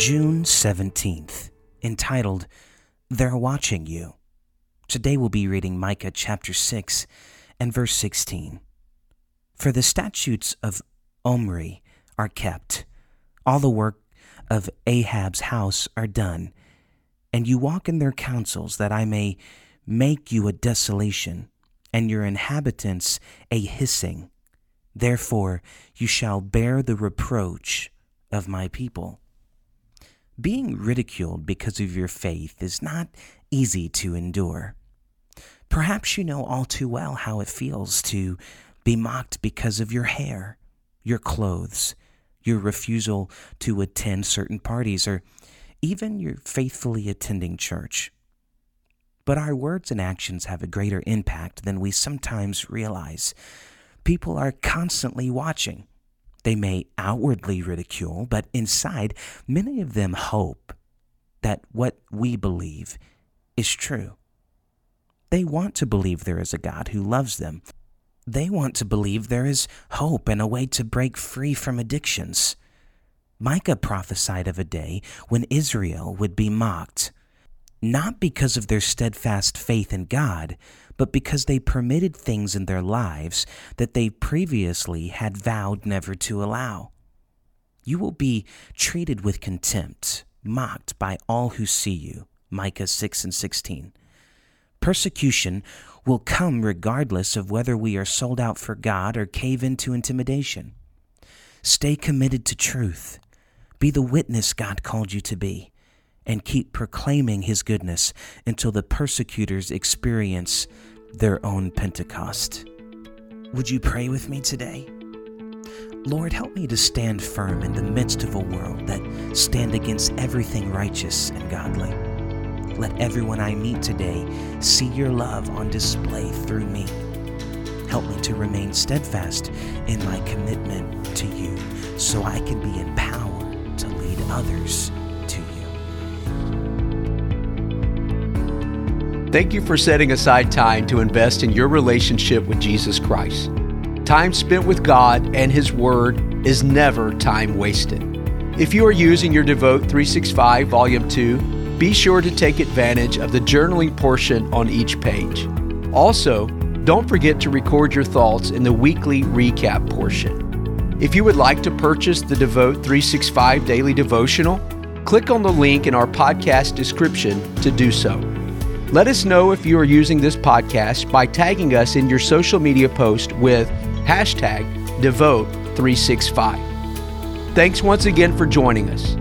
June 17th, entitled, They're Watching You. Today we'll be reading Micah chapter 6 and verse 16. For the statutes of Omri are kept, all the work of Ahab's house are done, and you walk in their counsels, that I may make you a desolation, and your inhabitants a hissing. Therefore you shall bear the reproach of my people. Being ridiculed because of your faith is not easy to endure. Perhaps you know all too well how it feels to be mocked because of your hair, your clothes, your refusal to attend certain parties, or even your faithfully attending church. But our words and actions have a greater impact than we sometimes realize. People are constantly watching. They may outwardly ridicule, but inside, many of them hope that what we believe is true. They want to believe there is a God who loves them. They want to believe there is hope and a way to break free from addictions. Micah prophesied of a day when Israel would be mocked, not because of their steadfast faith in God, but because they permitted things in their lives that they previously had vowed never to allow. You will be treated with contempt, mocked by all who see you. Micah 6 and 16. Persecution will come regardless of whether we are sold out for God or cave into intimidation. Stay committed to truth. Be the witness God called you to be, and keep proclaiming His goodness until the persecutors experience their own Pentecost. Would you pray with me today? Lord, help me to stand firm in the midst of a world that stand against everything righteous and godly. Let everyone I meet today see your love on display through me. Help me to remain steadfast in my commitment to you so I can be empowered to lead others Thank you for setting aside time to invest in your relationship with Jesus Christ. Time spent with God and His Word is never time wasted. If you are using your Devote 365 Volume 2, be sure to take advantage of the journaling portion on each page. Also, don't forget to record your thoughts in the weekly recap portion. If you would like to purchase the Devote 365 Daily Devotional, click on the link in our podcast description to do so. Let us know if you are using this podcast by tagging us in your social media post with hashtag Devote365. Thanks once again for joining us.